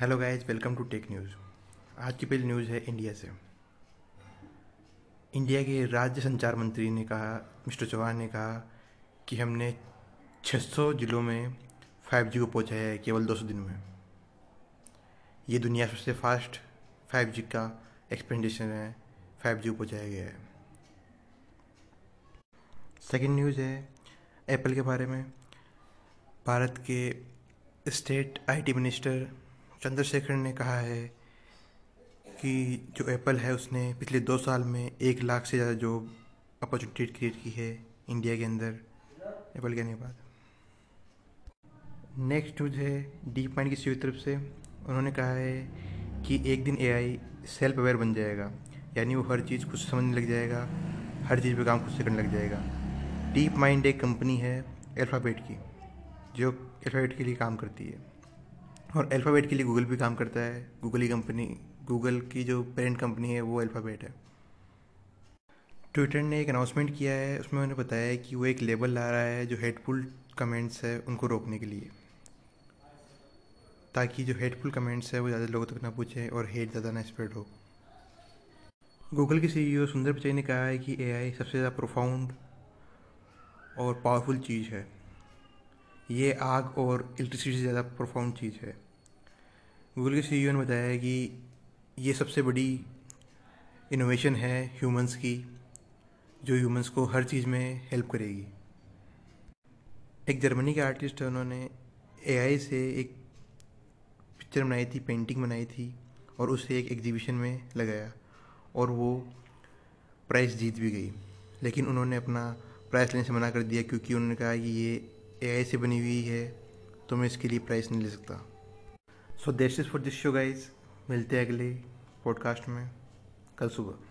Hello guys welcome to tech news आज की पहली न्यूज़ है इंडिया से। इंडिया के राज्य संचार मंत्री ने कहा, मिस्टर चौहान ने कहा कि हमने 600 जिलों में 5G को पहुँचाया है केवल 200 दिन में। ये दुनिया सबसे फास्ट 5G का एक्सपेंडिशन है 5G को पहुँचाया गया है। सेकेंड न्यूज़ है एप्पल के बारे में। भारत के स्टेट आईटी मिनिस्टर चंद्रशेखर ने कहा है कि जो एप्पल है, उसने पिछले दो साल में एक लाख से ज़्यादा जॉब अपॉर्चुनिटी क्रिएट की है इंडिया के अंदर, एप्पल के के बाद। नेक्स्ट न्यूज़ है डीप माइंड की सी तरफ़ से उन्होंने कहा है कि एक दिन एआई सेल्फ अवेयर बन जाएगा, यानी वो हर चीज़ खुद समझने लग जाएगा, हर चीज़ पे काम खुद से करने लग जाएगा। डीप माइंड एक कंपनी है अल्फ़ाबेट की, जो अल्फ़ाबेट के लिए काम करती है। और अल्फ़ाबेट के लिए गूगल भी काम करता है। गूगल की कंपनी गूगल की जो पेरेंट कंपनी है, वो अल्फ़ाबेट है। ट्विटर ने एक अनाउंसमेंट किया है, उसमें उन्होंने बताया है कि वो एक लेबल ला रहा है जो हेडफुल कमेंट्स है उनको रोकने के लिए। ताकि जो हेडफुल कमेंट्स है वो ज़्यादा लोगों तक ना पूछे और हेट ज़्यादा ना स्प्रेड हो। गूगल के सीईओ सुंदर पिचाई ने कहा है कि एआई सबसे ज़्यादा प्रोफाउंड और पावरफुल चीज़ है। ये आग और इलेक्ट्रिसिटी से ज़्यादा प्रोफाउंड चीज़ है। गूगल के सी ने बताया है कि ये सबसे बड़ी इनोवेशन है ह्यूमंस की, जो ह्यूमंस को हर चीज़ में हेल्प करेगी। एक जर्मनी के आर्टिस्ट है, उन्होंने एआई से एक पिक्चर बनाई थी पेंटिंग बनाई थी, और उसे एक एग्जीबिशन में लगाया, और वो प्राइज़ जीत भी गई। लेकिन उन्होंने अपना प्राइस लेने से मना कर दिया, क्योंकि उन्होंने कहा कि ये ए आई से बनी हुई है तो मैं इसके लिए प्राइस नहीं ले सकता। So that's is for this show guys मिलते हैं अगले पॉडकास्ट में। कल सुबह।